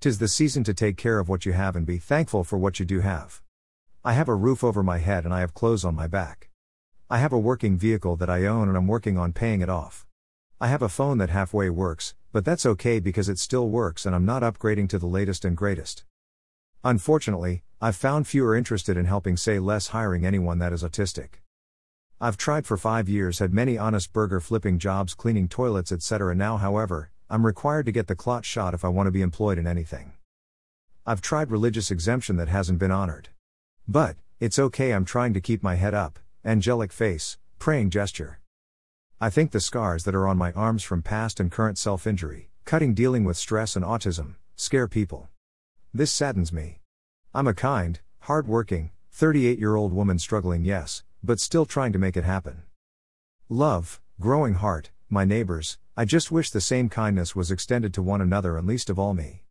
Tis the season to take care of what you have and be thankful for what you do have. I have a roof over my head and I have clothes on my back. I have a working vehicle that I own and I'm working on paying it off. I have a phone that halfway works, but that's okay because it still works and I'm not upgrading to the latest and greatest. Unfortunately, I've found fewer interested in helping say less hiring anyone that is autistic. I've tried for 5 years had many honest burger flipping jobs cleaning toilets etc now however, I'm required to get the clot shot if I want to be employed in anything. I've tried religious exemption that hasn't been honored. But, it's okay, I'm trying to keep my head up, angelic face, praying gesture. I think the scars that are on my arms from past and current self injury, cutting dealing with stress and autism, scare people. This saddens me. I'm a kind, hard working, 38 year old woman struggling, yes, but still trying to make it happen. Love, growing heart, my neighbors, I just wish the same kindness was extended to one another and least of all me.